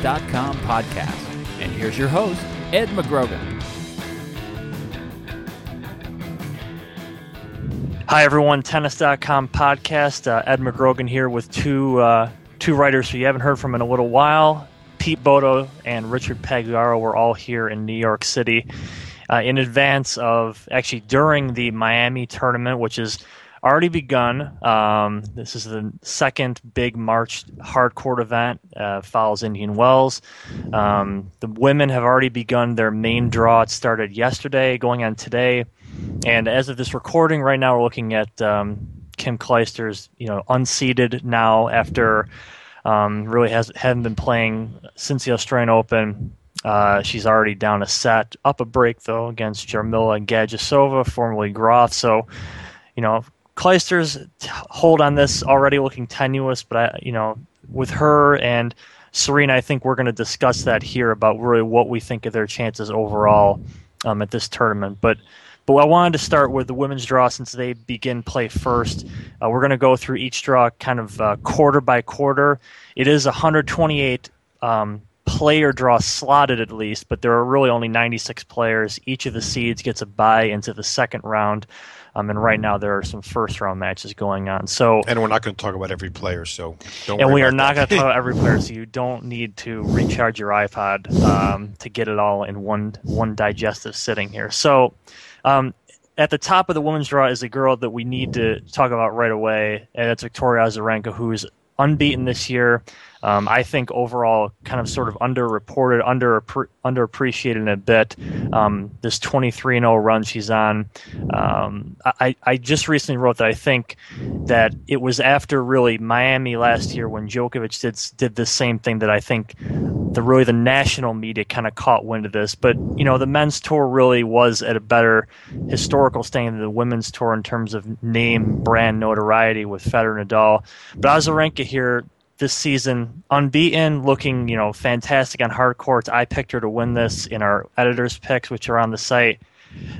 Tennis.com podcast. And here's your host, Ed McGrogan. Hi, everyone. Tennis.com podcast. Uh, Ed McGrogan here with two uh, two writers who you haven't heard from in a little while. Pete Bodo and Richard Pagliaro were all here in New York City uh, in advance of actually during the Miami tournament, which is already begun. Um, this is the second big March hard court event. Uh, follows Indian Wells. Um, the women have already begun their main draw. It started yesterday, going on today, and as of this recording, right now we're looking at um, Kim Clijsters, you know, unseeded now after um, really has haven't been playing since the Australian Open. Uh, she's already down a set, up a break though against Jarmila Gajdosova, formerly Groth. So, you know, Clijsters hold on this already looking tenuous, but I, you know, with her and Serena, I think we're going to discuss that here about really what we think of their chances overall um, at this tournament. But but I wanted to start with the women's draw since they begin play first. Uh, we're going to go through each draw kind of uh, quarter by quarter. It is 128 um, player draw slotted at least, but there are really only 96 players. Each of the seeds gets a bye into the second round. Um, and right now there are some first round matches going on. So and we're not going to talk about every player. So don't. And we are not going to talk about every player. So you don't need to recharge your iPod um, to get it all in one one digestive sitting here. So. Um, at the top of the women's draw is a girl that we need to talk about right away, and that's Victoria Azarenka, who's unbeaten this year. Um, I think overall, kind of sort of underreported, under underappreciated a bit. Um, this 23 0 run she's on. Um, I, I just recently wrote that I think that it was after really Miami last year when Djokovic did did the same thing that I think the really the national media kind of caught wind of this. But you know, the men's tour really was at a better historical standing than the women's tour in terms of name, brand, notoriety with Federer, and Nadal. But Azarenka here this season, unbeaten, looking you know fantastic on hard courts. I picked her to win this in our editors' picks, which are on the site.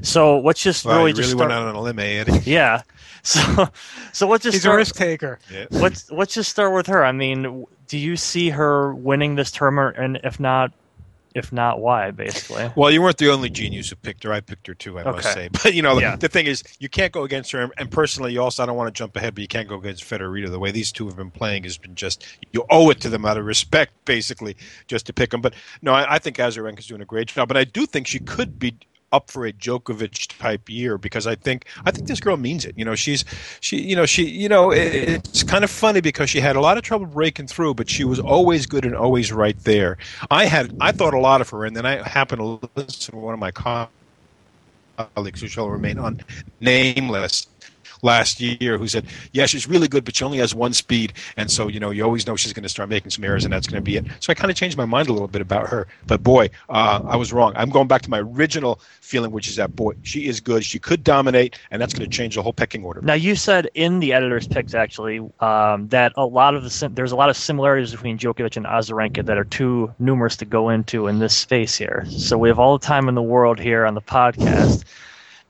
So let's just wow, really you just really start, went out on a limb, eh, Eddie. yeah. So so let's just He's start, a risk taker. Yeah. let's let's just start with her. I mean, do you see her winning this tournament? And if not, if not, why? Basically. Well, you weren't the only genius who picked her. I picked her too, I must say. But you know, Yeah. the thing is, you can't go against her. And personally, you also I don't want to jump ahead, but you can't go against Federer. The way these two have been playing has been just you owe it to them out of respect, basically, just to pick them. But no, I, I think Azarenka's doing a great job. But I do think she could be up for a Djokovic type year because I think I think this girl means it. You know, she's she you know she you know it, it's kind of funny because she had a lot of trouble breaking through, but she was always good and always right there. I had I thought a lot of her, and then I happened to listen to one of my colleagues who shall remain unnameless last year who said, "Yeah, she's really good, but she only has one speed, and so you know you always know she's going to start making some errors, and that's going to be it." So I kind of changed my mind a little bit about her. But boy, uh, I was wrong. I'm going back to my original feeling, which is that boy, she is good. She could dominate, and that's going to change the whole pecking order. Now you said in the editors' picks actually um, that a lot of the there's a lot of similarities between Djokovic and Azarenka that are too numerous to go into in this space here. So we have all the time in the world here on the podcast.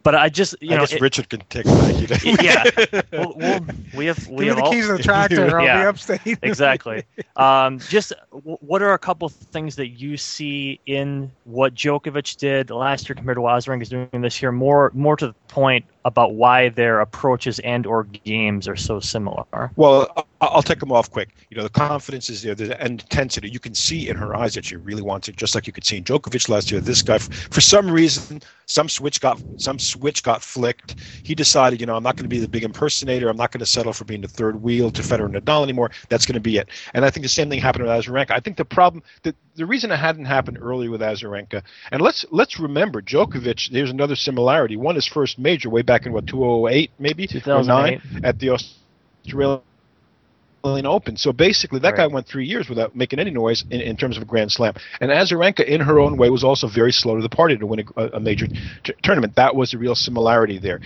But I just you I know guess it- Richard can take it. yeah we'll, we'll, we have we Give have me the all, keys to the tractor. I'll Yeah. be upstate. exactly. Um, just w- what are a couple things that you see in what Djokovic did last year compared to what Azarenka is doing this year? More, more to the point about why their approaches and or games are so similar. Well, I'll take them off quick. You know, the confidence is there, the intensity. You can see in her eyes that she really wants it, just like you could see in Djokovic last year. This guy, for some reason, some switch got some switch got flicked. He decided, you know, I'm not going to be the big impersonator. I'm not going to settle for being the third wheel to Federer and Nadal anymore. That's going to be it. And I think the same thing happened with Azarenka. I think the problem, the, the reason it hadn't happened earlier with Azarenka, and let's let's remember Djokovic. There's another similarity. Won his first major way back in what 2008 maybe 2009 at the Australian Open. So basically, that guy went three years without making any noise in, in terms of a Grand Slam. And Azarenka, in her own way, was also very slow to the party to win a, a major t- tournament. That was the real similarity there.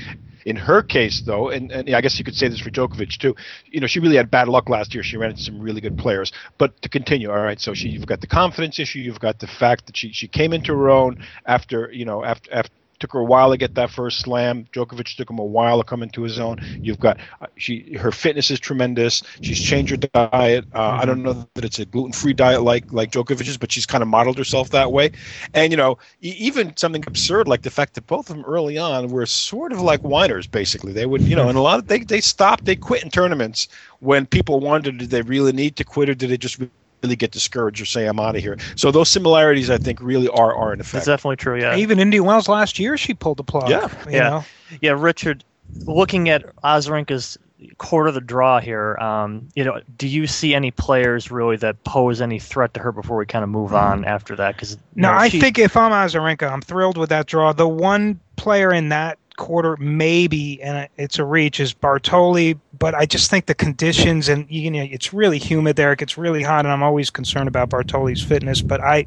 In her case, though, and, and I guess you could say this for Djokovic too. You know, she really had bad luck last year. She ran into some really good players. But to continue, all right. So she, you've got the confidence issue. You've got the fact that she she came into her own after you know after after took her a while to get that first slam. Djokovic took him a while to come into his own. You've got uh, she her fitness is tremendous. She's changed her diet. Uh, mm-hmm. I don't know that it's a gluten free diet like like Djokovic's, but she's kind of modeled herself that way. And you know, even something absurd like the fact that both of them early on were sort of like whiners. Basically, they would you know, and a lot of they they stopped, they quit in tournaments when people wondered did they really need to quit or did they just really get discouraged or say I'm out of here. So those similarities, I think, really are are in effect. That's definitely true. Yeah. Even Indian Wells last year, she pulled the plug. Yeah. Yeah. Know? Yeah. Richard, looking at Azarenka's quarter of the draw here, um, you know, do you see any players really that pose any threat to her before we kind of move on after that? Because no, know, I she, think if I'm Azarenka, I'm thrilled with that draw. The one player in that quarter maybe and it's a reach is Bartoli but I just think the conditions and you know it's really humid there it gets really hot and I'm always concerned about Bartoli's fitness but I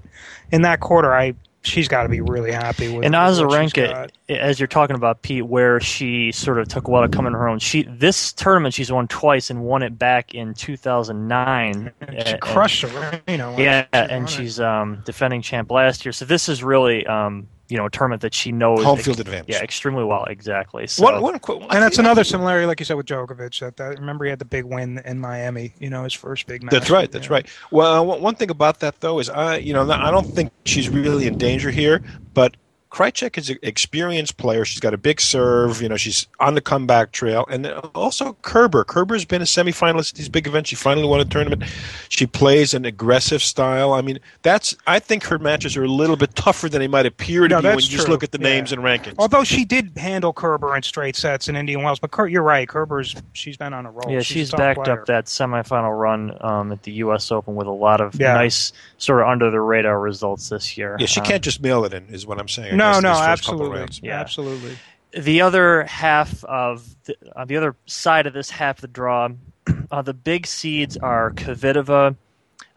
in that quarter I she's got to be really happy with and Azarenka as you're talking about Pete where she sort of took a while to come in her own. She this tournament she's won twice and won it back in 2009 and she crushed her yeah and she's um, defending champ last year. So this is really um, you know a tournament that she knows home field advantage. Yeah, extremely well. Exactly. So, one, one, one, and that's another similarity, like you said with Djokovic. That, that remember he had the big win in Miami. You know, his first big match. That's right. That's right. Well, uh, one thing about that though is I, you know, I don't think she's really in danger here, but Krajicek is an experienced player. She's got a big serve. You know, she's on the comeback trail. And also Kerber. Kerber's been a semifinalist at these big events. She finally won a tournament. She plays an aggressive style. I mean, that's. I think her matches are a little bit tougher than they might appear to no, be when you just look at the yeah. names and rankings. Although she did handle Kerber in straight sets in Indian Wells, but you're right. Kerber's she's been on a roll. Yeah, she's, she's backed player. up that semifinal run um, at the U.S. Open with a lot of yeah. nice sort of under the radar results this year. Yeah, she um, can't just mail it in, is what I'm saying. No, no, no, absolutely. Yeah, absolutely. The other half of the, uh, the other side of this half of the draw, uh, the big seeds are Kvitova,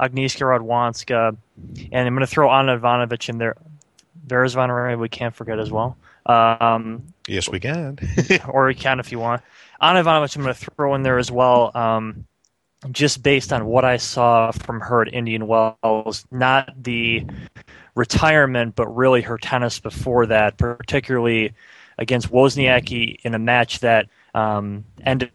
Agnieszka Radwanska, and I'm going to throw Anna Ivanovic in there. Vera Zvonareva we can't forget as well. Um, yes, we can. or we can if you want. Anna Ivanovic I'm going to throw in there as well. Um, just based on what I saw from her at Indian Wells, not the retirement, but really her tennis before that, particularly against Wozniacki in a match that um, ended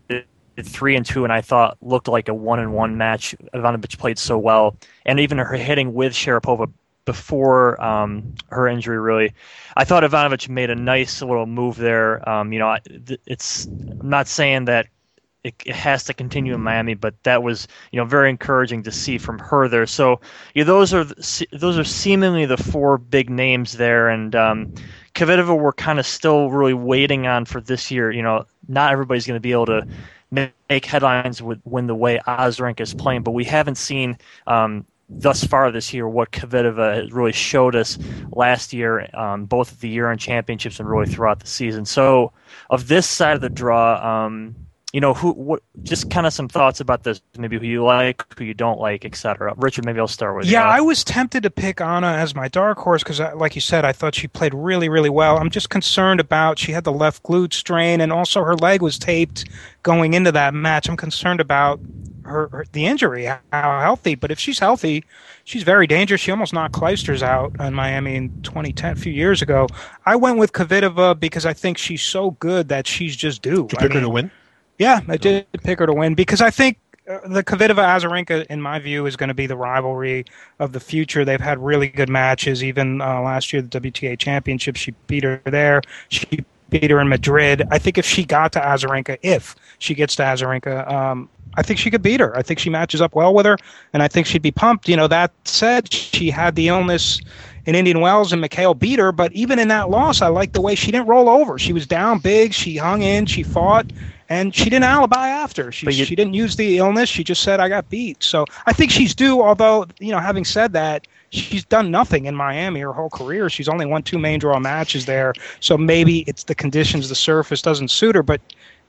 three and two, and I thought looked like a one and one match. Ivanovic played so well, and even her hitting with Sharapova before um, her injury, really, I thought Ivanovic made a nice little move there. Um, you know, it's I'm not saying that it, it, has to continue in Miami, but that was you know very encouraging to see from her there. So those are those are seemingly the four big names there, and um, Kvitova we're kind of still really waiting on for this year. You know, not everybody's going to be able to make headlines with when the way Azarenka is playing, but we haven't seen. Um, thus far this year, what Kvitova really showed us last year, um, both at the year-end championships and really throughout the season. So, of this side of the draw, um, you know who what just kind of some thoughts about this maybe who you like who you don't like etc richard maybe i'll start with yeah you. i was tempted to pick anna as my dark horse because uh, like you said i thought she played really really well. I'm just concerned about she had the left glute strain and also her leg was taped going into that match. I'm concerned about her, her the injury how healthy but if she's healthy she's very dangerous. She almost knocked Clijsters out in miami in 2010 a few years ago. I went with Kvitova because i think she's so good that she's just due. You pick her to win yeah, I did pick her to win because I think uh, the Kvitova Azarenka, in my view, is going to be the rivalry of the future. They've had really good matches. Even uh, last year, the WTA Championship, she beat her there. She beat her in Madrid. I think if she got to Azarenka, if she gets to Azarenka, um, I think she could beat her. I think she matches up well with her, and I think she'd be pumped. You know, that said, she had the illness in Indian Wells, and McHale beat her. But even in that loss, I like the way she didn't roll over. She was down big. She hung in. She fought and she didn't alibi after. She you, she didn't use the illness. She just said I got beat. So I think she's due. Although you know, having said that, she's done nothing in Miami her whole career. She's only won two main draw matches there. So maybe it's the conditions, the surface doesn't suit her. But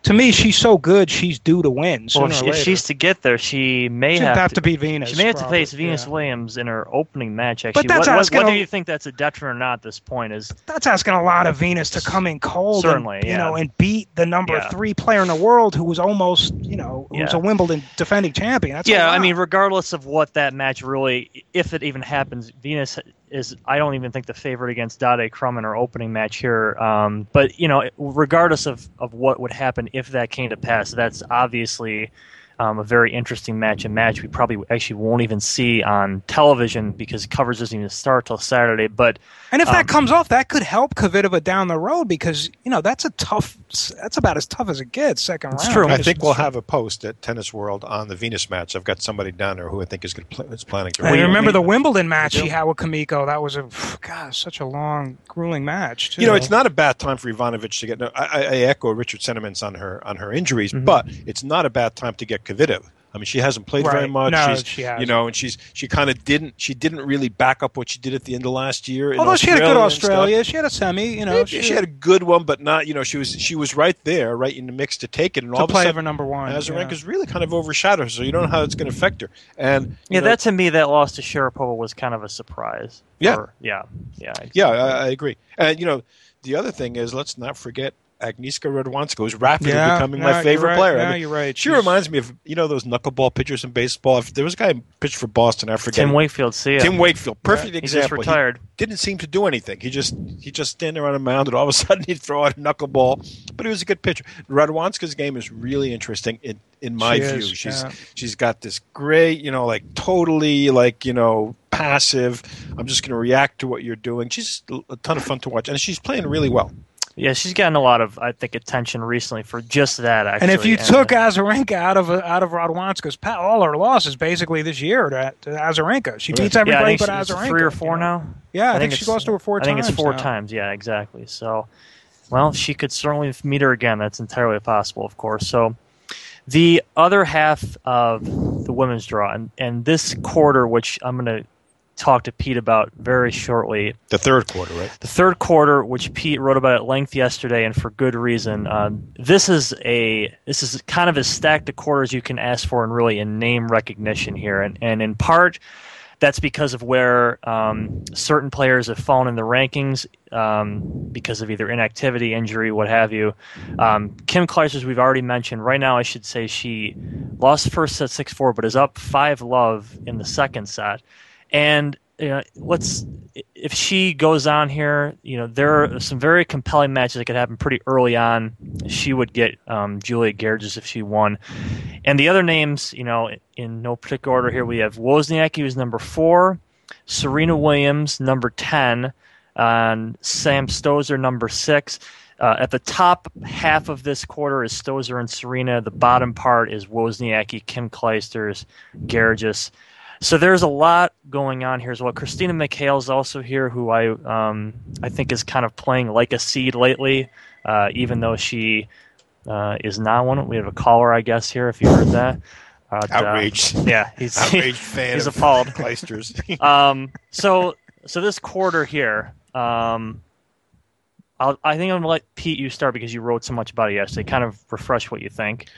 to me, she's so good, she's due to win. Well, if, if she's to get there, she may have, have to, be Venus. She may have probably, to face Venus yeah. Williams in her opening match. Actually, but that's what, asking whether a, you think that's a detriment or not at this point is that's asking a lot of Venus to come in cold. Certainly, and, you yeah. know, and beat the number yeah. three player in the world who was almost, you know, who was a Wimbledon defending champion. That's yeah. I mean, regardless of what that match really, if it even happens, Venus is I don't even think the favorite against Date-Krumm in our opening match here. Um, but you know, regardless of, of what would happen if that came to pass, that's obviously um, a very interesting match. A match we probably actually won't even see on television because coverage doesn't even start till Saturday. But And if Um, that comes off, that could help Kvitova down the road because you know that's a tough. That's about as tough as it gets. Second It's round. true. I think we'll have a post at Tennis World on the Venus match. I've got somebody down there who I think is going to play, is planning to. I Well, you- remember the Wimbledon match you he had with Kimiko. That was a gosh, such a long, grueling match. Too. You know, it's not a bad time for Ivanovic to get. No, I, I I echo Richard's sentiments on her on her injuries, Mm-hmm. but it's not a bad time to get Kvitova. I mean, she hasn't played very much. No, she's, she hasn't. You know, and she's she kind of didn't she didn't really back up what she did at the end of last year. in Although she had a good. Australia, she had a semi. You know, She, she had a good one, but not. You know, she was she was right there, right in the mix to take it, and to all of a play sudden, number one. Azarenka's really kind of overshadowed her, so you don't know how it's going to affect her. And yeah, know, that to me, that loss to Sharapova was kind of a surprise. Yeah. Or- yeah, yeah, Yeah, I, I agree. And you know, the other thing is, let's not forget Agnieszka Radwanska is rapidly yeah, becoming yeah, my favorite right. player. I Yeah, mean, you're right. she She's- reminds me of you know those knuckleball pitchers in baseball. If there was a guy who pitched for Boston, I forget. Tim Wakefield, see ya. Tim Wakefield, perfect example. He just example. He retired. didn't seem to do anything. He just he just stand there on a mound, and all of a sudden he'd throw out a knuckleball. But he was a good pitcher. Radwanska's game is really interesting in in my She view. is, she's yeah. she's got this great, you know, like totally like you know passive. I'm just going to react to what you're doing. She's a ton of fun to watch, and she's playing really well. Yeah, she's gotten a lot of, I think, attention recently for just that. Actually, And if you And, took uh, Azarenka out of out of Radwanska's pa- all her losses basically this year to, to Azarenka, she beats yeah, I everybody think but she's Azarenka. three or you four know? now. Yeah, I, think, she's it's- lost to her four I think times. it's four now. times. Yeah, exactly. So, well, she could certainly meet her again. That's entirely possible, of course. So, the other half of the women's draw, and, and this quarter, which I'm going to talk to Pete about very shortly, The third quarter, right? the third quarter, which Pete wrote about at length yesterday, and for good reason. Um, this is a this is kind of as stacked a quarter as you can ask for, and really in name recognition here, and and in part. That's because of where um, certain players have fallen in the rankings um, because of either inactivity, injury, what have you. Um, Kim Clijsters, we've already mentioned. Right now, I should say she lost first set 6 4, but is up 5 love in the second set. And you know, let's if she goes on here, you know, there are some very compelling matches that could happen pretty early on. She would get um, Julia Görges if she won. And the other names, you know, in no particular order here, we have Wozniacki, who's number four, Serena Williams, number 10, and Sam Stosur, number six. Uh, at the top half of this quarter is Stosur and Serena. The bottom part is Wozniacki, Kim Clijsters, Görges. So there's a lot going on here as well. Christina McHale is also here, who I um, I think is kind of playing like a seed lately, uh, even though she uh, is not one. We have a caller, I guess, here. If you heard that, uh, Outraged. yeah, he's Outraged fan. he's of appalled. Clijsters. um, so so this quarter here, um, I'll, I think I'm gonna let Pete you start because you wrote so much about it yesterday. Kind of refresh what you think.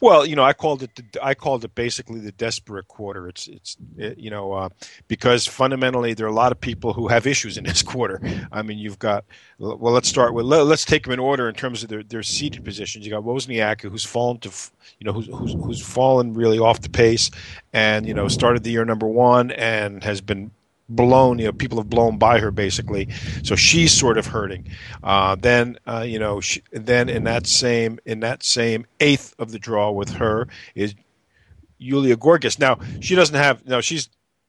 Well, you know, I called it. The, I called it basically the desperate quarter. It's, it's, it, you know, uh, because fundamentally there are a lot of people who have issues in this quarter. I mean, you've got. Well, let's start with. Let, us take them in order in terms of their, their seated positions. You got Wozniak who's fallen to, you know, who's, who's who's fallen really off the pace, and you know, started the year number one and has been blown. You know, people have blown by her basically. So she's sort of hurting. Uh, then uh, you know, she, then in that same in that same eighth of the draw with her is Yulia Görges. Now she doesn't have. No, she's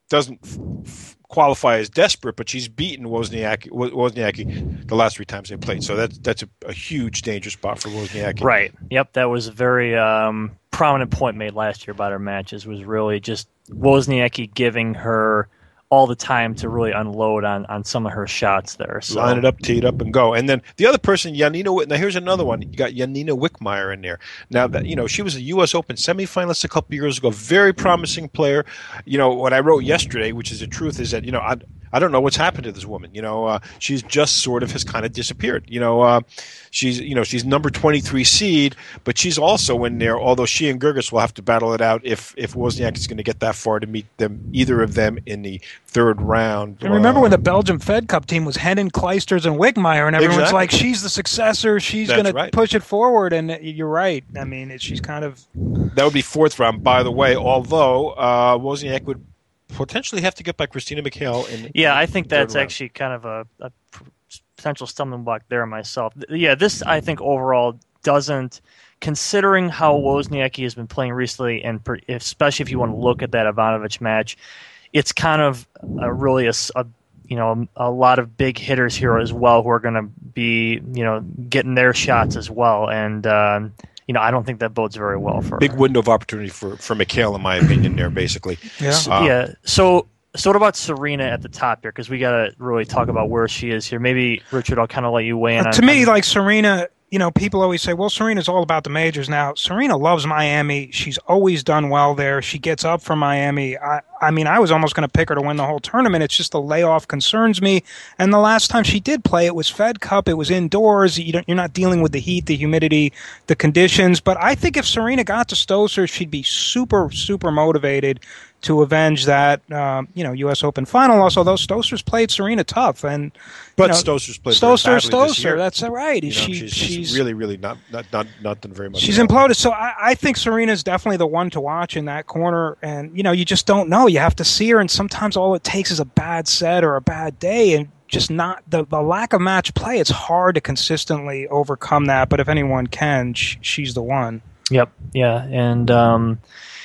doesn't f- qualify as desperate, but she's beaten Wozniacki, Wo- Wozniacki the last three times they played. So that's that's a, a huge danger spot for Wozniacki. Right. Yep. That was a very um, prominent point made last year about her matches. Was really just Wozniacki giving her all the time to really unload on, on some of her shots there. So Line it up, tee it up, and go. And then the other person, Janina. Now here's another one. You got Yanina Wickmayer in there. Now that you know she was a U.S. Open semifinalist a couple years ago. Very promising player. You know what I wrote yesterday, which is the truth, is that you know I I don't know what's happened to this woman. You know uh, she's just sort of has kind of disappeared. You know uh, she's you know she's number 23 seed, but she's also in there. Although she and Görges will have to battle it out if if Wozniak is going to get that far to meet them either of them in the third round. And remember Uh, when the Belgium Fed Cup team was Henin, Clijsters, and Wickmayer, and everyone's Exactly. like, "She's the successor. She's going right. to push it forward." And you're right. I mean, it, she's kind of That would be fourth round, by the way. Although uh, Wozniak would potentially have to get by Christina McHale. In Yeah, I think that's round. actually kind of a, a potential stumbling block there myself. Yeah, this I think overall doesn't, considering how Wozniacki has been playing recently, and per, especially if you want to look at that Ivanovic match, it's kind of a, really a you know a lot of big hitters here as well who are going to be you know getting their shots as well, and um, you know I don't think that bodes very well for big her. window of opportunity for for McHale, in my opinion. There, basically. Yeah. Uh, yeah. So, so what about Serena at the top here? Because we got to really talk about where she is here. Maybe Richard, I'll kind of let you weigh in. Uh, on, to me, on- like Serena, you know, people always say, well, Serena's all about the majors now. Serena loves Miami. She's always done well there. She gets up for Miami. I, I mean, I was almost going to pick her to win the whole tournament. It's just the layoff concerns me. And the last time she did play, it was Fed Cup. It was indoors. You don't, you're not dealing with the heat, the humidity, the conditions. But I think if Serena got to Stosur, she'd be super, super motivated to avenge that, um, you know, U.S. Open final loss. Although Stosur's played Serena tough, and But you know, Stosur's played very Stosur, badly this Stosur. year. That's right. You know, she, she's, she's, really, really not not not, not done very much. she's at imploded. So I, I think Serena's definitely the one to watch in that corner. And you know, you just don't know. You have to see her, and sometimes all it takes is a bad set or a bad day, and just not the, the lack of match play. It's hard to consistently overcome that. But if anyone can, sh- she's the one. Yep. Yeah. And um,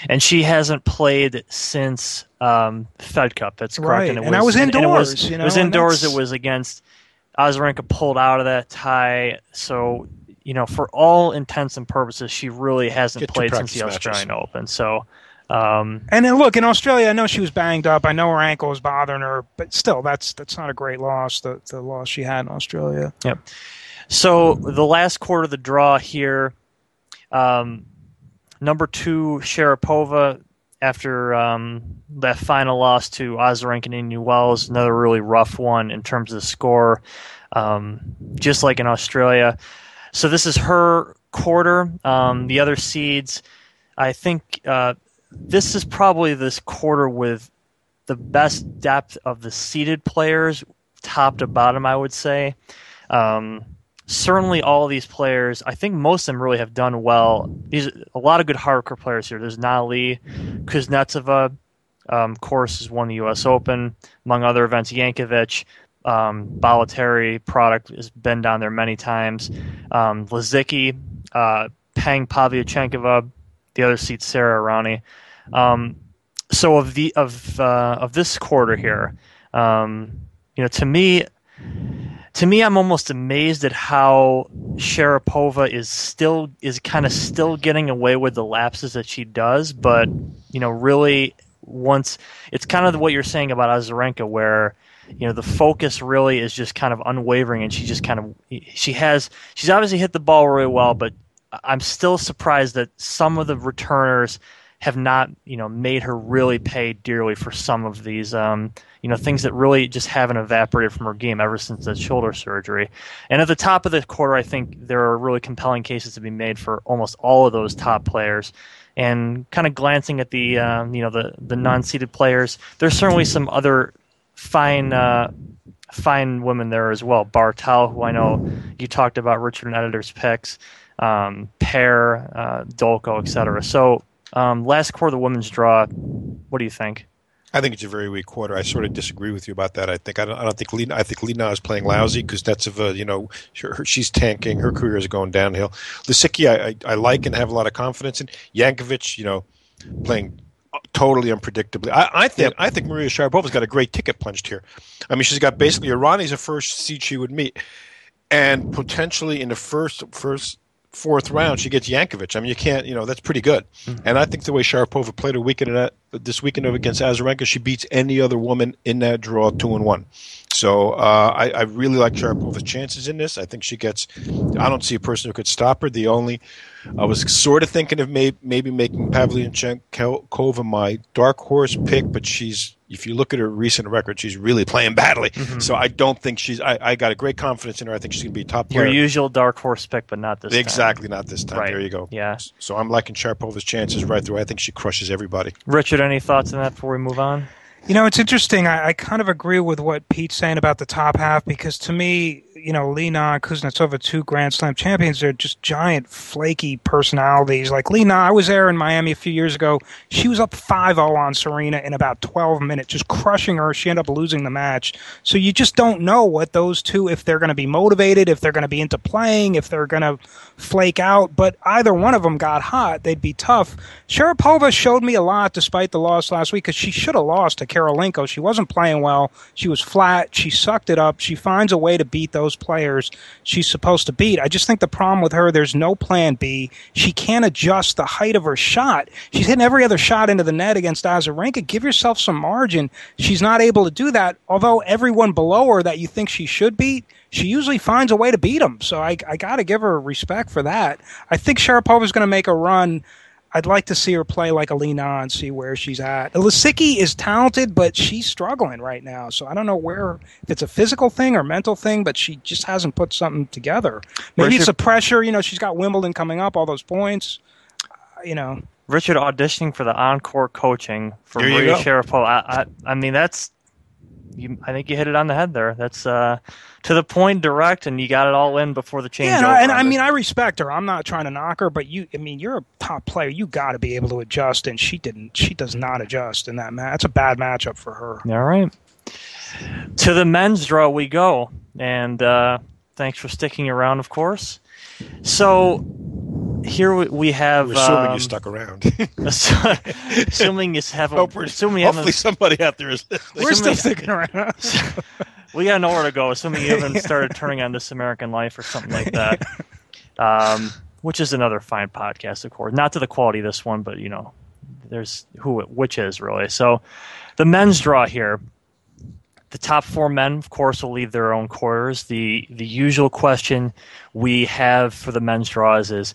and she hasn't played since um, Fed Cup. That's correct. Right. And, it And I was and- and it was, indoors, you it was indoors. It was against Azarenka. Pulled out of that tie. So you know, for all intents and purposes, she really hasn't played since the practice matches. Australian Open. So. Um, And then look in Australia. I know she was banged up. I know her ankle was bothering her, but still, that's that's not a great loss. The the loss she had in Australia. Yep. So the last quarter of the draw here, um, number two Sharapova after um, that final loss to Azarenka and New Wells, another really rough one in terms of the score, um, just like in Australia. So this is her quarter. Um, the other seeds, I think uh, this is probably this quarter with the best depth of the seeded players, top to bottom, I would say. Um, certainly, all of these players, I think most of them really have done well. These a lot of good hardcore players here. There's Na Li, Kuznetsova, um, of course, has won the U.S. Open, among other events. Jankovic, um, product has been down there many times. Um, Lisicki, uh, Peng Pavlyuchenkova, the other seat Sara Errani. Um, so of the of uh, of this quarter here, um, you know, to me, to me, I'm almost amazed at how Sharapova is still is kind of still getting away with the lapses that she does, but you know, really once it's kind of what you're saying about Azarenka, where you know the focus really is just kind of unwavering, and she just kind of she has she's obviously hit the ball really well, but I'm still surprised that some of the returners have not you know made her really pay dearly for some of these um, you know things that really just haven't evaporated from her game ever since that shoulder surgery. And at the top of the quarter, I think there are really compelling cases to be made for almost all of those top players. And kind of glancing at the um, you know the the non-seeded players, there's certainly some other fine uh, fine women there as well. Barthel, who I know you talked about, Richard and Editor's picks, um, Pear, uh, Dulko, etc. So um, last quarter, the women's draw. What do you think? I think it's a very weak quarter. I sort of disagree with you about that. I think I don't, I don't think Li Na. I think Li Na is playing lousy because that's of a you know her, she's tanking. Her career is going downhill. Lisicki, I, I I like and have a lot of confidence in. Jankovic, you know, playing totally unpredictably. I, I think I think Maria Sharapova's got a great ticket punched here. I mean, she's got basically Errani's a first seed she would meet, and potentially in the first first fourth round she gets Jankovic. I mean, you can't you know that's pretty good. And I think the way Sharapova played her weekend at, this weekend against Azarenka, she beats any other woman in that draw two and one. So uh, I, I really like Sharapova's chances in this. I think she gets. I don't see a person who could stop her. The only I was sort of thinking of may, maybe making Pavlyuchenkova my dark horse pick, but she's if you look at her recent record, she's really playing badly. Mm-hmm. So I don't think she's. I, I got a great confidence in her. I think she's going to be a top Your player. usual dark horse pick, but not this time. exactly not this time. Right. There you go. Yeah. So I'm liking Sharapova's chances right through. I think she crushes everybody. Richard, any thoughts on that before we move on? You know, it's interesting. I, I kind of agree with what Pete's saying about the top half because to me, you know, Li Na, Kuznetsova, two Grand Slam champions. They're just giant, flaky personalities. Like Li Na, I was there in Miami a few years ago. She was up 5 0 on Serena in about 12 minutes, just crushing her. She ended up losing the match. So you just don't know what those two, if they're going to be motivated, if they're going to be into playing, if they're going to flake out. But either one of them got hot, they'd be tough. Sharapova showed me a lot despite the loss last week because she should have lost to Kirilenko. She wasn't playing well. She was flat. She sucked it up. She finds a way to beat those players she's supposed to beat. I just think the problem with her, there's no plan B. She can't adjust the height of her shot. She's hitting every other shot into the net against Azarenka. Give yourself some margin. She's not able to do that. Although everyone below her that you think she should beat, she usually finds a way to beat them. So I, I got to give her respect for that. I think Sharapova's going to make a run. I'd like to see her play like Alina and see where she's at. Lisicki is talented, but she's struggling right now. So I don't know where if it's a physical thing or mental thing, but she just hasn't put something together. Maybe Richard- it's the pressure. You know, she's got Wimbledon coming up, all those points. Uh, You know, Richard auditioning for the encore coaching for Maria. Sharapova. I, I, I mean, that's. You, I think you hit it on the head there. That's uh, to the point, direct, and you got it all in before the change. yeah, and, I, and I mean, I respect her. I'm not trying to knock her, but you, I mean, you're a top player. You got to be able to adjust, and she didn't. She does not adjust in that match. That's a bad matchup for her. All right. To the men's draw we go, and uh, thanks for sticking around, of course. So here we, we have. We're assuming um, you stuck around. assuming you have. A, Hope we're- assuming you haven't hopefully somebody out there is listening. We're still Assuming- sticking around. we got nowhere to go. Assuming you haven't started turning on This American Life or something like that, um, which is another fine podcast, of course. Not to the quality of this one, but you know, there's who which is really. So, the men's draw here. The top four men, of course, will leave their own quarters. The the usual question we have for the men's draws is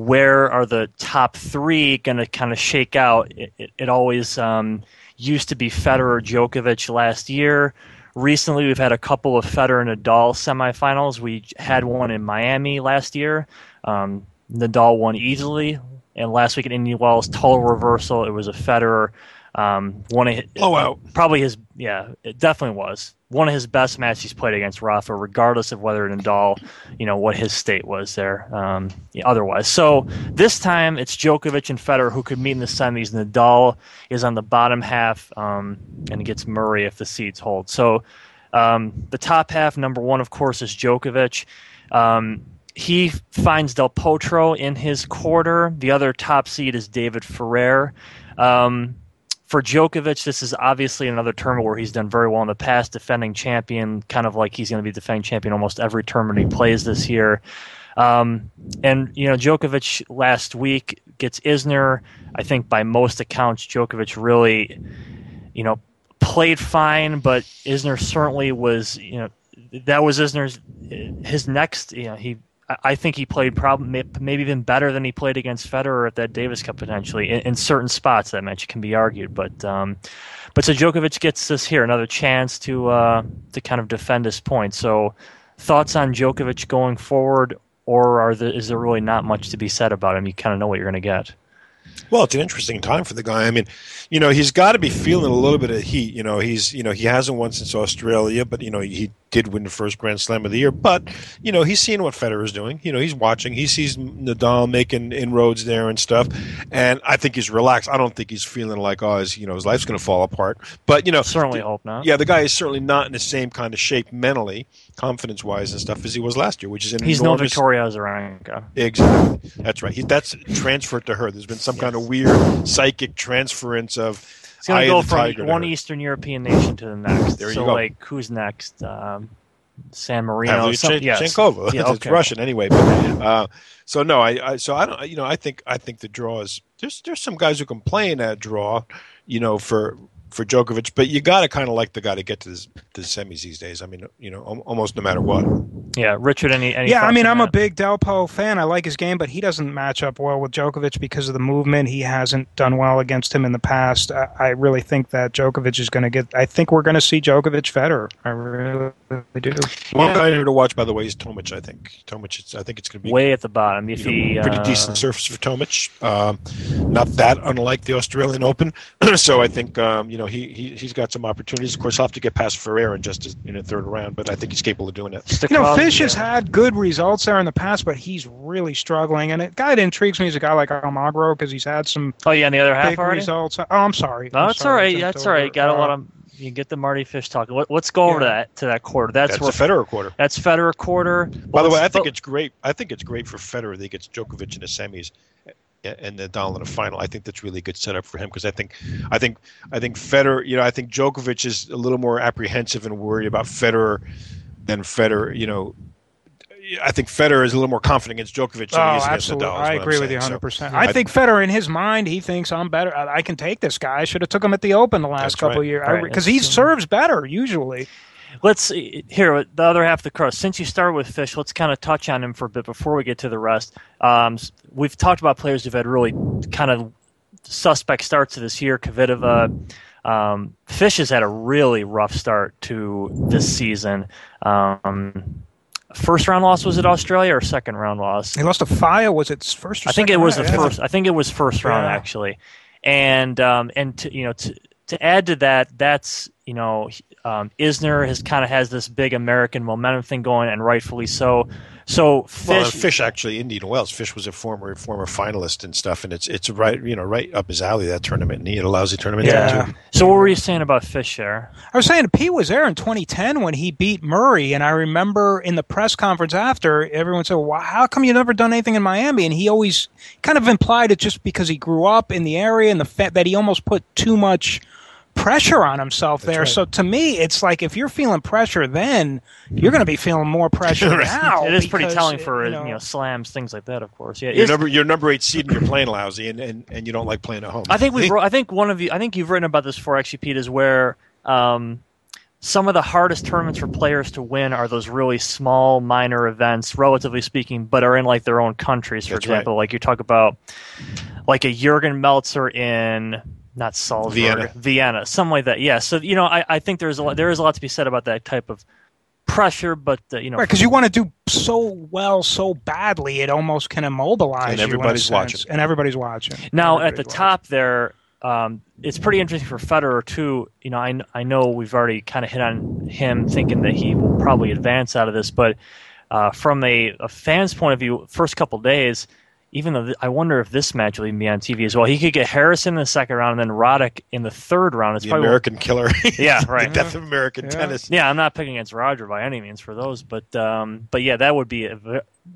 where are the top three going to kind of shake out? It, it, it always um, used to be Federer, Djokovic last year. Recently, we've had a couple of Federer and Nadal semifinals. We had one in Miami last year. Um, Nadal won easily, and last week at Indian Wells, total reversal. It was a Federer. Um, one of his, Blowout. probably his yeah, it definitely was one of his best matches he's played against Rafa, regardless of whether Nadal, you know, what his state was there. Um, otherwise, so this time it's Djokovic and Federer who could meet in the semis. Nadal is on the bottom half, um, and gets Murray if the seeds hold. So um, the top half, number one, of course, is Djokovic. Um, he finds Del Potro in his quarter. The other top seed is David Ferrer. Um, for Djokovic, this is obviously another tournament where he's done very well in the past, defending champion, kind of like he's going to be defending champion almost every tournament he plays this year. Um, and you know, Djokovic last week gets Isner. I think by most accounts, Djokovic really, you know, played fine, but Isner certainly was, you know, that was Isner's his next. You know, he I- think he played probably maybe even better than he played against Federer at that Davis Cup potentially in, in certain spots. That match can be argued, but um, but so Djokovic gets this here another chance to uh, to kind of defend his point. So thoughts on Djokovic going forward, or are the, is there really not much to be said about him? You kind of know what you're going to get. Well, it's an interesting time for the guy. I mean, you know, he's got to be feeling a little bit of heat. You know, he's you know he hasn't won since Australia, but you know he did win the first Grand Slam of the year. But you know he's seeing what Federer's doing. You know he's watching. He sees Nadal making inroads there and stuff, and I think he's relaxed. I don't think he's feeling like oh, his you know his life's going to fall apart. But you know, Certainly hope not. yeah, the guy is certainly not in the same kind of shape mentally, confidence wise, and stuff as he was last year, which is an He's no enormous. Victoria Azarenka. Exactly. That's right. He, that's transferred to her. There's been some kind of weird psychic transference of It's going to go tiger from one her. Eastern European nation to the next. There you so, go. like, who's next? Um, San Marino. Pavlyuchenkova. yes. Chenkova. Yeah, it's. Russian anyway. But, uh, so no, I, I so I don't. You know, I think I think the draw is there's there's some guys who can play in that draw. You know, for for Djokovic, but you got to kind of like the guy to get to the, the semis these days. I mean, you know, almost no matter what. Yeah, Richard. Any? any yeah, I mean, I'm a big Delpo fan. I like his game, but he doesn't match up well with Djokovic because of the movement. He hasn't done well against him in the past. I, I really think that Djokovic is going to get. I think we're going to see Djokovic Federer. I really, really do. One guy here to watch, by the way, is Tomic. I think Tomic. It's, I think it's going to be way at the bottom. If you he pretty uh, decent surface for Tomic. Um, not that unlike the Australian Open. so I think um, you know know, he, he he's got some opportunities. Of course, he'll have to get past Ferrer in just in a third round, but I think he's capable of doing it. Stick You know, around, Fish has had good results there in the past, but he's really struggling. And a guy that intrigues me is a guy like Almagro because he's had some Oh yeah, and the other half big already. results. Oh, I'm sorry. No, I'm that's all sorry, I right. jumped That's all right. Got to Uh, let him. You get the Mardy Fish talking. Let, let's go over to that to that quarter. That's, That's where a Federer quarter. that's Federer quarter. By the way, I Let's- think it's great. I think it's great for Federer that he gets Djokovic in the semis and Nadal in the final. I think that's really a good setup for him because I think, I think, I think Federer. You know, I think Djokovic is a little more apprehensive and worried about Federer than Federer. You know, I think Federer is a little more confident against Djokovic than Oh, he is oh, against absolutely. Nadal. is I what I'm agree with saying. you So, 100%. yeah, I I- think Federer, in his mind, he thinks I'm better. I I can take this guy. I should have took him at the Open the last couple right. of years Right. because he serves better usually. Let's see- here the other half of the cross. Since you started with Fish, let's kind of touch on him for a bit before we get to the rest. Um, we've talked about players who've had really kind of suspect starts to this year. Kvitova, um, Fish has had a really rough start to this season. Um, first round loss was it Australia or second round loss? He lost to Falla. Was it first? Or I think it was the round? Yeah. first. I think it was first round Yeah. actually, and um, and to, you know to to add to that, that's you know um, Isner has kind of has this big American momentum thing going, and rightfully so. So Fish, Well, Fish actually Indian Wells. Fish was a former former finalist and stuff, and it's it's right you know right up his alley that tournament, and he had a lousy tournament yeah. there too. So what were you saying about Fish there? I was saying Pete was there in 2010 when he beat Murray, and I remember in the press conference after, everyone said, "Well, how come you never done anything in Miami?" And he always kind of implied it just because he grew up in the area and the fact that he almost put too much pressure on himself there. right. So to me, it's like if you're feeling pressure, then you're going to be feeling more pressure now. it is pretty because, telling for you you know, know, slams, things like that. Of course, yeah. You're number you're number eight seed and you're playing lousy, and, and, and you don't like playing at home. I think we. I think one of you. I think you've written about this before, actually, Pete. Is where um, some of the hardest tournaments for players to win are those really small, minor events, relatively speaking, but are in like their own countries. For That's right. example, like you talk about, like a Jurgen Melzer in not Salzburg, Vienna. Vienna, something like that. Yeah. So you know, I, I think there's a lot, there is a lot to be said about that type of pressure, but uh, you know, Right, because you want to do so well, so badly, it almost can immobilize And you in a everybody's sense. watching. And everybody's watching. Now at the Everybody's top there, um, it's pretty interesting for Federer too. You know, I, I know we've already kind of hit on him, thinking that he will probably advance out of this, but uh, from a, a fan's point of view, first couple days, even though th- I wonder if this match will even be on TV as well. He could get Harrison in the second round, and then Roddick in the third round. It's the probably American killer. Yeah, right. the death of American Yeah. tennis. yeah, I'm not picking against Roger by any means for those, but um, but yeah, that would be a,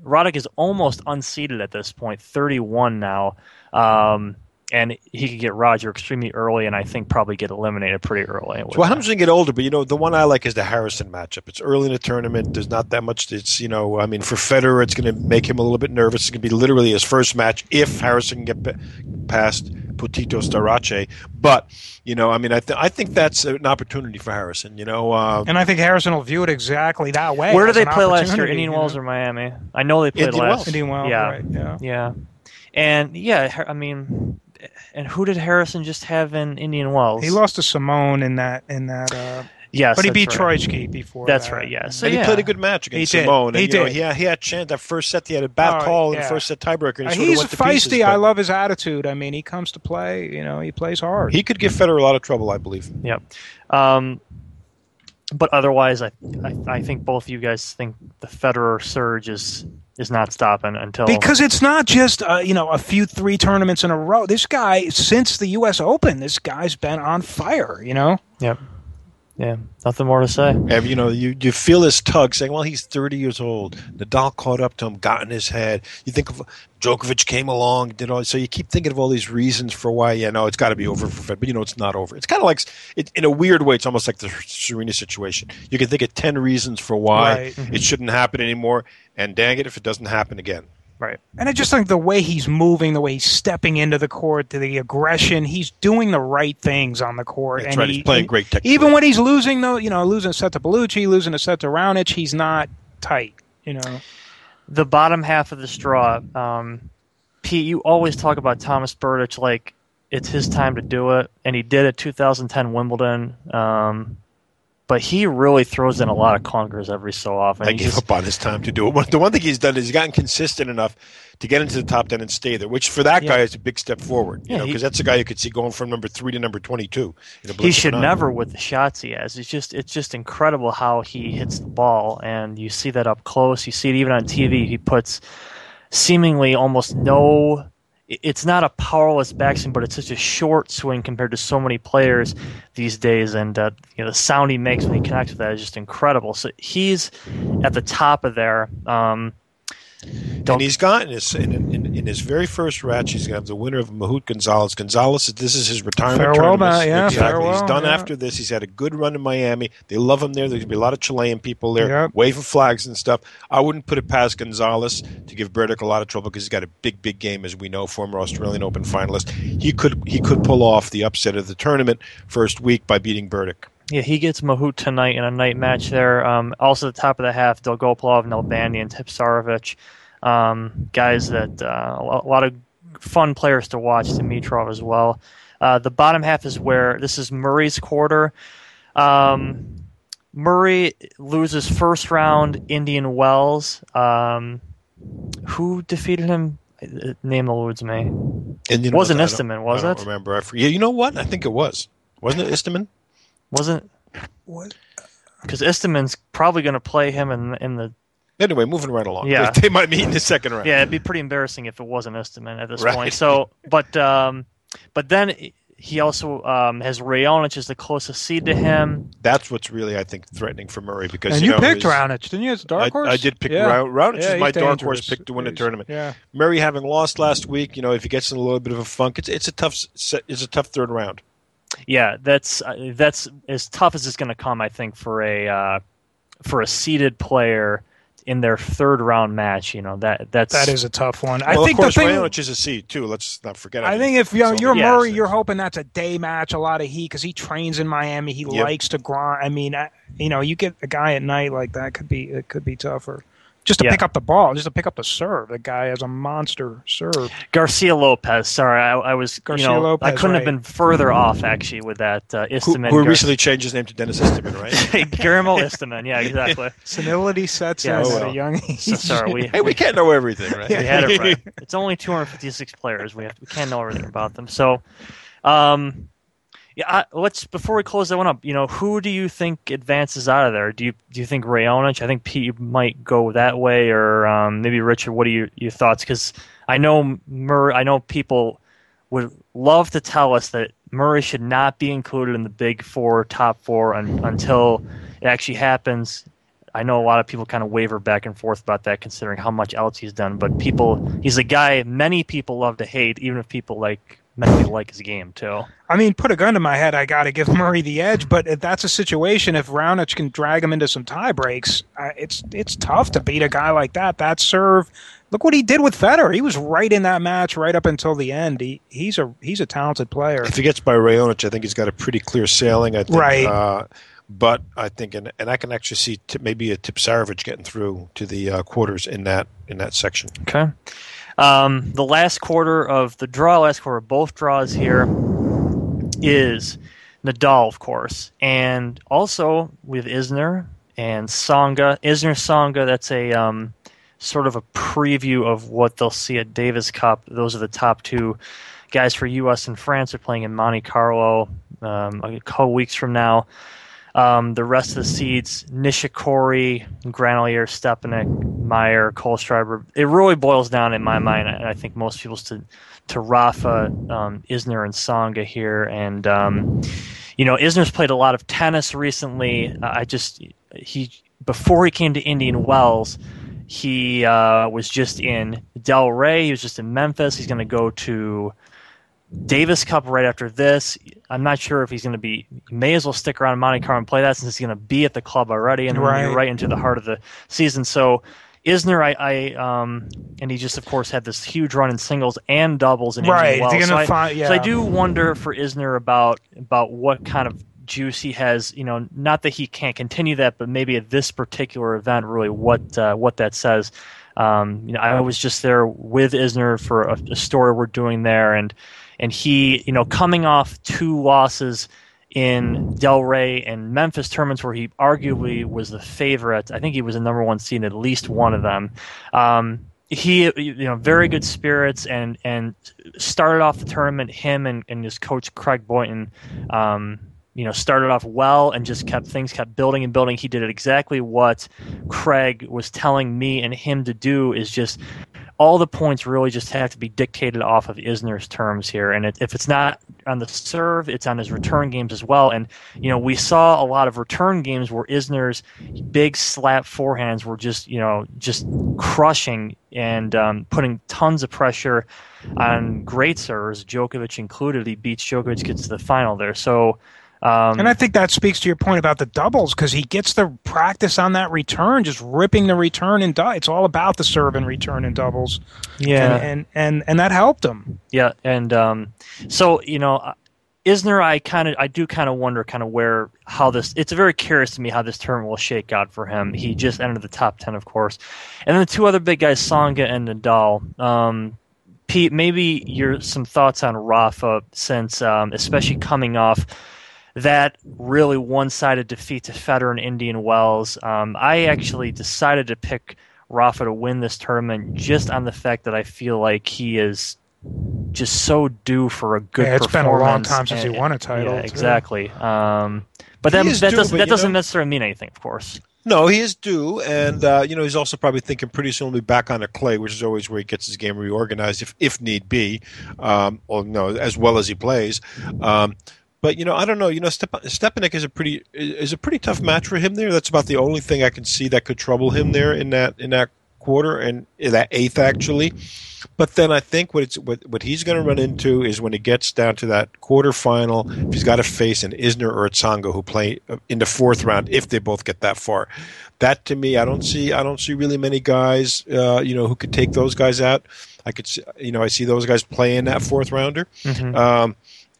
Roddick is almost unseated at this point, 31 now, um, and he could get Roger extremely early, and I think probably get eliminated pretty early. So what happens when you get older? But you know, the one I like is the Harrison matchup. It's early in the tournament. There's not that much. It's you know, I mean, for Federer, it's going to make him a little bit nervous. It's going to be literally his first match if Harrison can get pa- past Potito Starace. But you know, I mean, I, th- I think that's an opportunity for Harrison. You know, uh, And I think Harrison will view it exactly that way. Where did they play last year? opportunity, Indian you Wells know? or Miami? I know they played Indian last. Wells. Indian Wells, yeah, right, yeah. yeah, and yeah, I mean, and who did Harrison just have in Indian Wells? He lost to Simon in that in that, uh, yes, but he that's beat right. Troicki before. That's that. right. Yeah. So and he played a good match against He did. Simon. And, He you know, did. he had, he had chance that first set. He had a bad Oh, call in the first set tiebreaker. And Uh, he sort of he's went feisty. pieces, I love his attitude. I mean, he comes to play. You know, he plays hard. He could give Federer a lot of trouble, I believe. Yep. Um, but otherwise, I, I I think both of you guys think the Federer surge is is not stopping until because it's not just uh, you know a few three tournaments in a row. This guy since the U.S. Open, this guy's been on fire. You know, Yep. Yeah. Nothing more to say. And, you know, you, you feel this tug saying, well, he's 30 years old. Nadal caught up to him, got in his head. You think of Djokovic came along, did all. So you keep thinking of all these reasons for why, yeah, no, it's got to be over for Fed. But, you know, it's not over. It's kind of like, it, in a weird way, it's almost like the Serena situation. You can think of 10 reasons for why Right. it mm-hmm. shouldn't happen anymore. And dang it if it doesn't happen again. Right. and I just think the way he's moving, the way he's stepping into the court, the aggression, he's doing the right things on the court. That's and right. he- He's playing and great technique. Even when he's losing, though, you know, losing a set to Bellucci, losing a set to Raonic, he's not tight. You know, The bottom half of the straw. Um, Pete, you always talk about Tomas Berdych like it's his time to do it, and he did it. 2010 Wimbledon. Um, but he really throws in a lot of clunkers every so often. I He gave just- up on his time to do it. The one thing he's done is he's gotten consistent enough to get into the top ten and stay there, which for that Yeah. guy is a big step forward. You Yeah, know, because that's a guy you could see going from number three to number twenty-two. in a he should never with the shots he has. It's just it's just incredible how he hits the ball, and you see that up close. You see it even on TV. He puts seemingly almost no. It- It's not a powerless backswing, but it's such a short swing compared to so many players these days. And uh, you know the sound he makes when he connects with that is just incredible. So he's at the top of there. Um, don't- And he's got in his in, in, in his very first match, he's going to have the winner of Mahut Gonzalez. Gonzalez, this is his retirement Farewell tournament. yeah, exactly. farewell, he's done yeah. after this. He's had a good run in Miami. They love him there. There's going to be a lot of Chilean people there Yep. waving flags and stuff. I wouldn't put it past Gonzalez to give Berdych a lot of trouble because he's got a big, big game, as we know, former Australian Open finalist. He could he could pull off the upset of the tournament first week by beating Berdych. Yeah, he gets Mahut tonight in a night match there. Um, also, at the top of the half, Dolgopolov, Nalbandian, and Tipsarevic. Um, guys that uh, a lot of fun players to watch. Dimitrov as well. Uh, the bottom half is where this is Murray's quarter. Um, Murray loses first round Indian Wells. Um, who defeated him? Name eludes me. And it? I don't- Istomin, was I don't it? Remember? I forget. Yeah, you know what? I think it was. Wasn't it Istomin? Wasn't What? because Istomin's probably going to play him in in the Anyway, moving right along. Yeah. they might meet in the second round. Yeah, it'd be pretty embarrassing if it wasn't Istomin at this Right. point. So, but um, but then he also um, has Raonic as the closest seed to him. That's what's really, I think, threatening for Murray because And you, you, know, picked his- Raonic, didn't you? As a dark horse. I did pick yeah. Ra- Raonic Yeah, is my he's dark horse pick to win the tournament. Yeah. Murray having lost last week, you know, if he gets in a little bit of a funk, it's it's a tough it's a tough third round. Yeah, that's uh, that's as tough as it's going to come. I think for a uh, for a seeded player in their third round match. You know that that's That is a tough one. I well, think of course, the thing. Raonic is a seed too. Let's not forget. I mean, think if you know, so you're Yeah. Murray, you're hoping that's a day match, a lot of heat because he trains in Miami. He Yep. likes to grind. I mean, I, you know, you get a guy at night like that could be it could be tougher. Just to Yeah. pick up the ball, just to pick up the serve. The guy has a monster serve. Garcia Lopez. Sorry, I, I was Garcia you know I couldn't have been further off actually with that uh, who, Istomin. who Gar- recently changed his name to Denis Istomin, right? Hey, Guillermo Istomin. Yeah, exactly. Senility sets Yeah, in oh at a young age. So sorry, we hey, we can't know everything, right? we had it right. It's only 256 players. We have we can't know everything about them. So, um, yeah. I, let's before we close that one up. You know, who do you think advances out of there? Do you do you think Raonic? I think Pete might go that way, or um, maybe Richard. What are your your thoughts? Because I know Murray. I know people would love to tell us that Murray should not be included in the big four, top four, un, until it actually happens. I know a lot of people kind of waver back and forth about that, considering how much else he's done. But people, he's a guy many people love to hate, even if people like many people like his game too. I mean, put a gun to my head, I got to give Murray the edge. But if that's a situation, if Raonic can drag him into some tie breaks, uh, it's it's tough to beat a guy like that. That serve, look what he did with Federer. He was right in that match right up until the end. He he's a he's a talented player. If he gets by Raonic, I think he's got a pretty clear sailing. I think, Right. Uh, but I think, and, and I can actually see t- maybe a Tipsarevic getting through to the uh, quarters in that in that section. Okay. Um, the last quarter of the draw, last quarter, of both draws here is Nadal, of course, and also with Isner and Tsonga. Isner Tsonga, that's a um, sort of a preview of what they'll see at Davis Cup. Those are the top two guys for U.S. and France. Are playing in Monte Carlo um, a couple weeks from now. Um, the rest of the seeds, Nishikori, Granollers, Stepanek, Mayer, Kohlschreiber. It really boils down in my mind, and I think most people's to to Rafa, um, Isner, and Tsonga here. And um, you know, Isner's played a lot of tennis recently. I just he before he came to Indian Wells, he uh, was just in Delray. He was just in Memphis. He's going to go to Davis Cup right after this. I'm not sure if he's going to be. He may as well stick around in Monte Carlo and play that since he's going to be at the club already, and Right. right. into the heart of the season. So Isner, I, I um, and he just of course had this huge run in singles and doubles in Right, Indian So I, find- so I do wonder for Isner about about what kind of juice he has. You know, not that he can't continue that, but maybe at this particular event, really what uh, what that says. Um, you know, I was just there with Isner for a, a story we're doing there, and and he, you know, coming off two losses in Delray and Memphis tournaments where he arguably was the favorite. I think he was the number one seed in at least one of them. Um, he, you know, very good spirits and and started off the tournament. Him and, and his coach Craig Boynton. Um, you know, started off well and just kept things kept building and building. He did exactly what Craig was telling me and him to do is just all the points really just have to be dictated off of Isner's terms here. And it, if it's not on the serve, it's on his return games as well. And, you know, we saw a lot of return games where Isner's big slap forehands were just, you know, just crushing and um, putting tons of pressure on great servers, Djokovic included. He beats Djokovic, gets to the final there. So, um, and I think that speaks to your point about the doubles because he gets the practice on that return, just ripping the return and du- it's all about the serve and return and doubles. Yeah, and and and, and that helped him. Yeah, and um, so you know, uh, Isner, I kind of, I do kind of wonder, kind of where how this. It's very curious to me how this tournament will shake out for him. He just entered the top ten, of course, and then the two other big guys, Tsonga and Nadal. Um, Pete, maybe your some thoughts on Rafa, since um, especially coming off that really one-sided defeat to Federer and Indian Wells. Um, I actually decided to pick Rafa to win this tournament just on the fact that I feel like he is just so due for a good. Yeah, it's been a long time since and, he won a title. Yeah, exactly. Um, but that, that due, doesn't that doesn't know, necessarily mean anything, of course. No, he is due, and uh, you know he's also probably thinking pretty soon he'll be back on the clay, which is always where he gets his game reorganized if if need be, um, or no, as well as he plays. Um, but you know, I don't know. You know, Step- Stepanek is a pretty is a pretty tough match for him there. That's about the only thing I can see that could trouble him there in that in that quarter and in that eighth actually. But then I think what it's what, what he's going to run into is when he gets down to that quarterfinal, if he's got to face an Isner or a Tsonga who play uh, in the fourth round, if they both get that far. That to me, I don't see I don't see really many guys, uh, you know, who could take those guys out. I could, see, you know, I see those guys playing that fourth rounder. Mm-hmm. Um,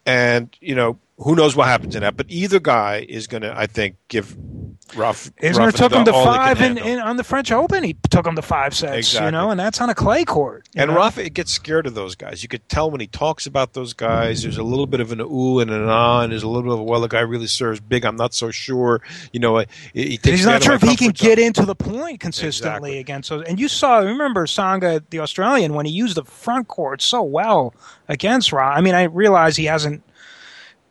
and you know who knows what happens in that. But either guy is going to, I think, give rough. Isner took him to five in, in, on the French Open. He took him to five sets, exactly. you know, and that's on a clay court. And know? Rafa gets scared of those guys. You could tell when he talks about those guys. There's a little bit of an ooh and an ah, and there's a little bit of a, well, the guy really serves big. I'm not so sure. You know, he he's not sure if he can get into the point consistently exactly. against those. And you saw, remember Tsonga, the Australian, when he used the front court so well against Ra. I mean, I realize he hasn't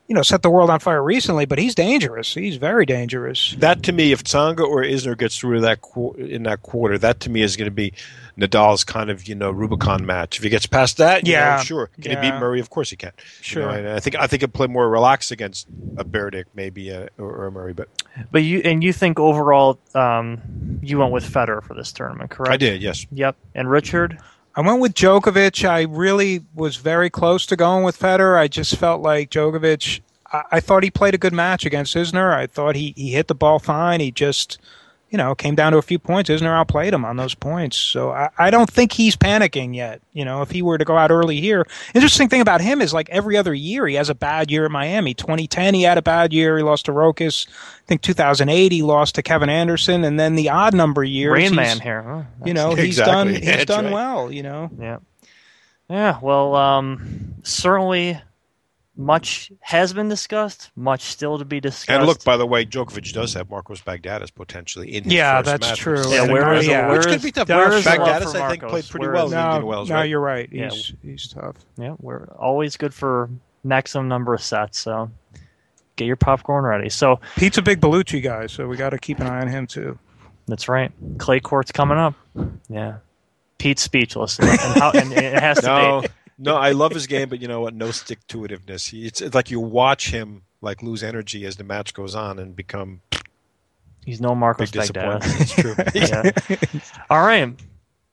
you know, set the world on fire recently, but he's dangerous. He's very dangerous. That to me, if Tsonga or Isner gets through that qu- in that quarter, that to me is going to be Nadal's kind of you know Rubicon match. If he gets past that, yeah, know, sure. Can yeah. he beat Murray? Of course he can. Sure. You know, I think I think he'll play more relaxed against a Berdych, maybe a, or, or, a Murray, but but you and you think overall um, you went with Federer for this tournament, correct? I did. Yes. Yep. And Richard. I went with Djokovic. I really was very close to going with Federer. I just felt like Djokovic. I, I thought he played a good match against Isner. I thought he, he hit the ball fine. He just you know, came down to a few points. Isner outplayed him on those points. So I, I, don't think he's panicking yet. You know, if he were to go out early here, interesting thing about him is like every other year he has a bad year at Miami. 2010 he had a bad year. He lost to Rochus. I think 2008 he lost to Kevin Anderson, and then the odd number years, Rain Man here. Huh? You know, he's exactly. done he's done right. well. You know. Yeah. Yeah. Well, um, certainly much has been discussed, much still to be discussed. And look, by the way, Djokovic does have Marcos Baghdatis potentially in his yeah, first that's match. true. Yeah, where is, yeah. Which could be tough. Uh, Baghdatis, I think, played pretty well no, in Indian Wells. No, right? you're right. He's yeah. he's tough. Yeah, we're always good for maximum number of sets. So get your popcorn ready. So Pete's a big Bellucci guy, so we got to keep an eye on him too. That's right. Clay court's coming up. Yeah. Pete's speechless, and, how, and it has to no. be no, I love his game, but you know what? No stick to itiveness. It's, it's like you watch him like lose energy as the match goes on and become. He's no Marcos Baghdatis. It's true. yeah. All right.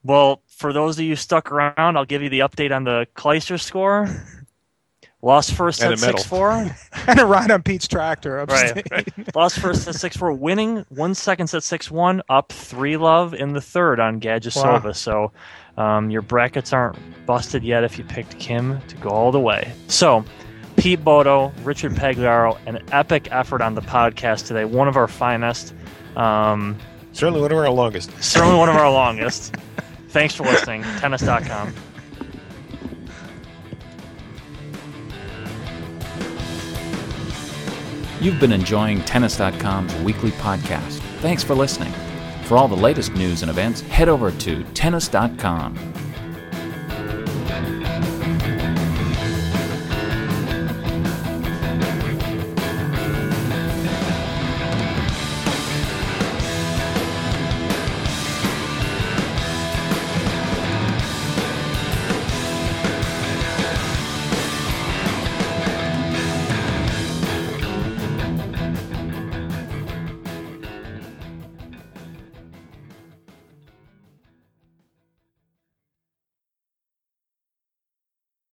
Well, for those of you stuck around, I'll give you the update on the Clijsters score. Lost first set six four, and a ride on Pete's tractor. Upstate. Right. Lost first set six four, winning one second set six one, up three love in the third on Gajdosova. Wow. So um, your brackets aren't busted yet if you picked Kim to go all the way. So, Pete Bodo, Richard Pagliaro, an epic effort on the podcast today. One of our finest. Um, certainly one of our longest. Certainly one of our longest. Thanks for listening. Tennis.com. You've been enjoying Tennis.com's weekly podcast. Thanks for listening. For all the latest news and events, head over to Tennis.com.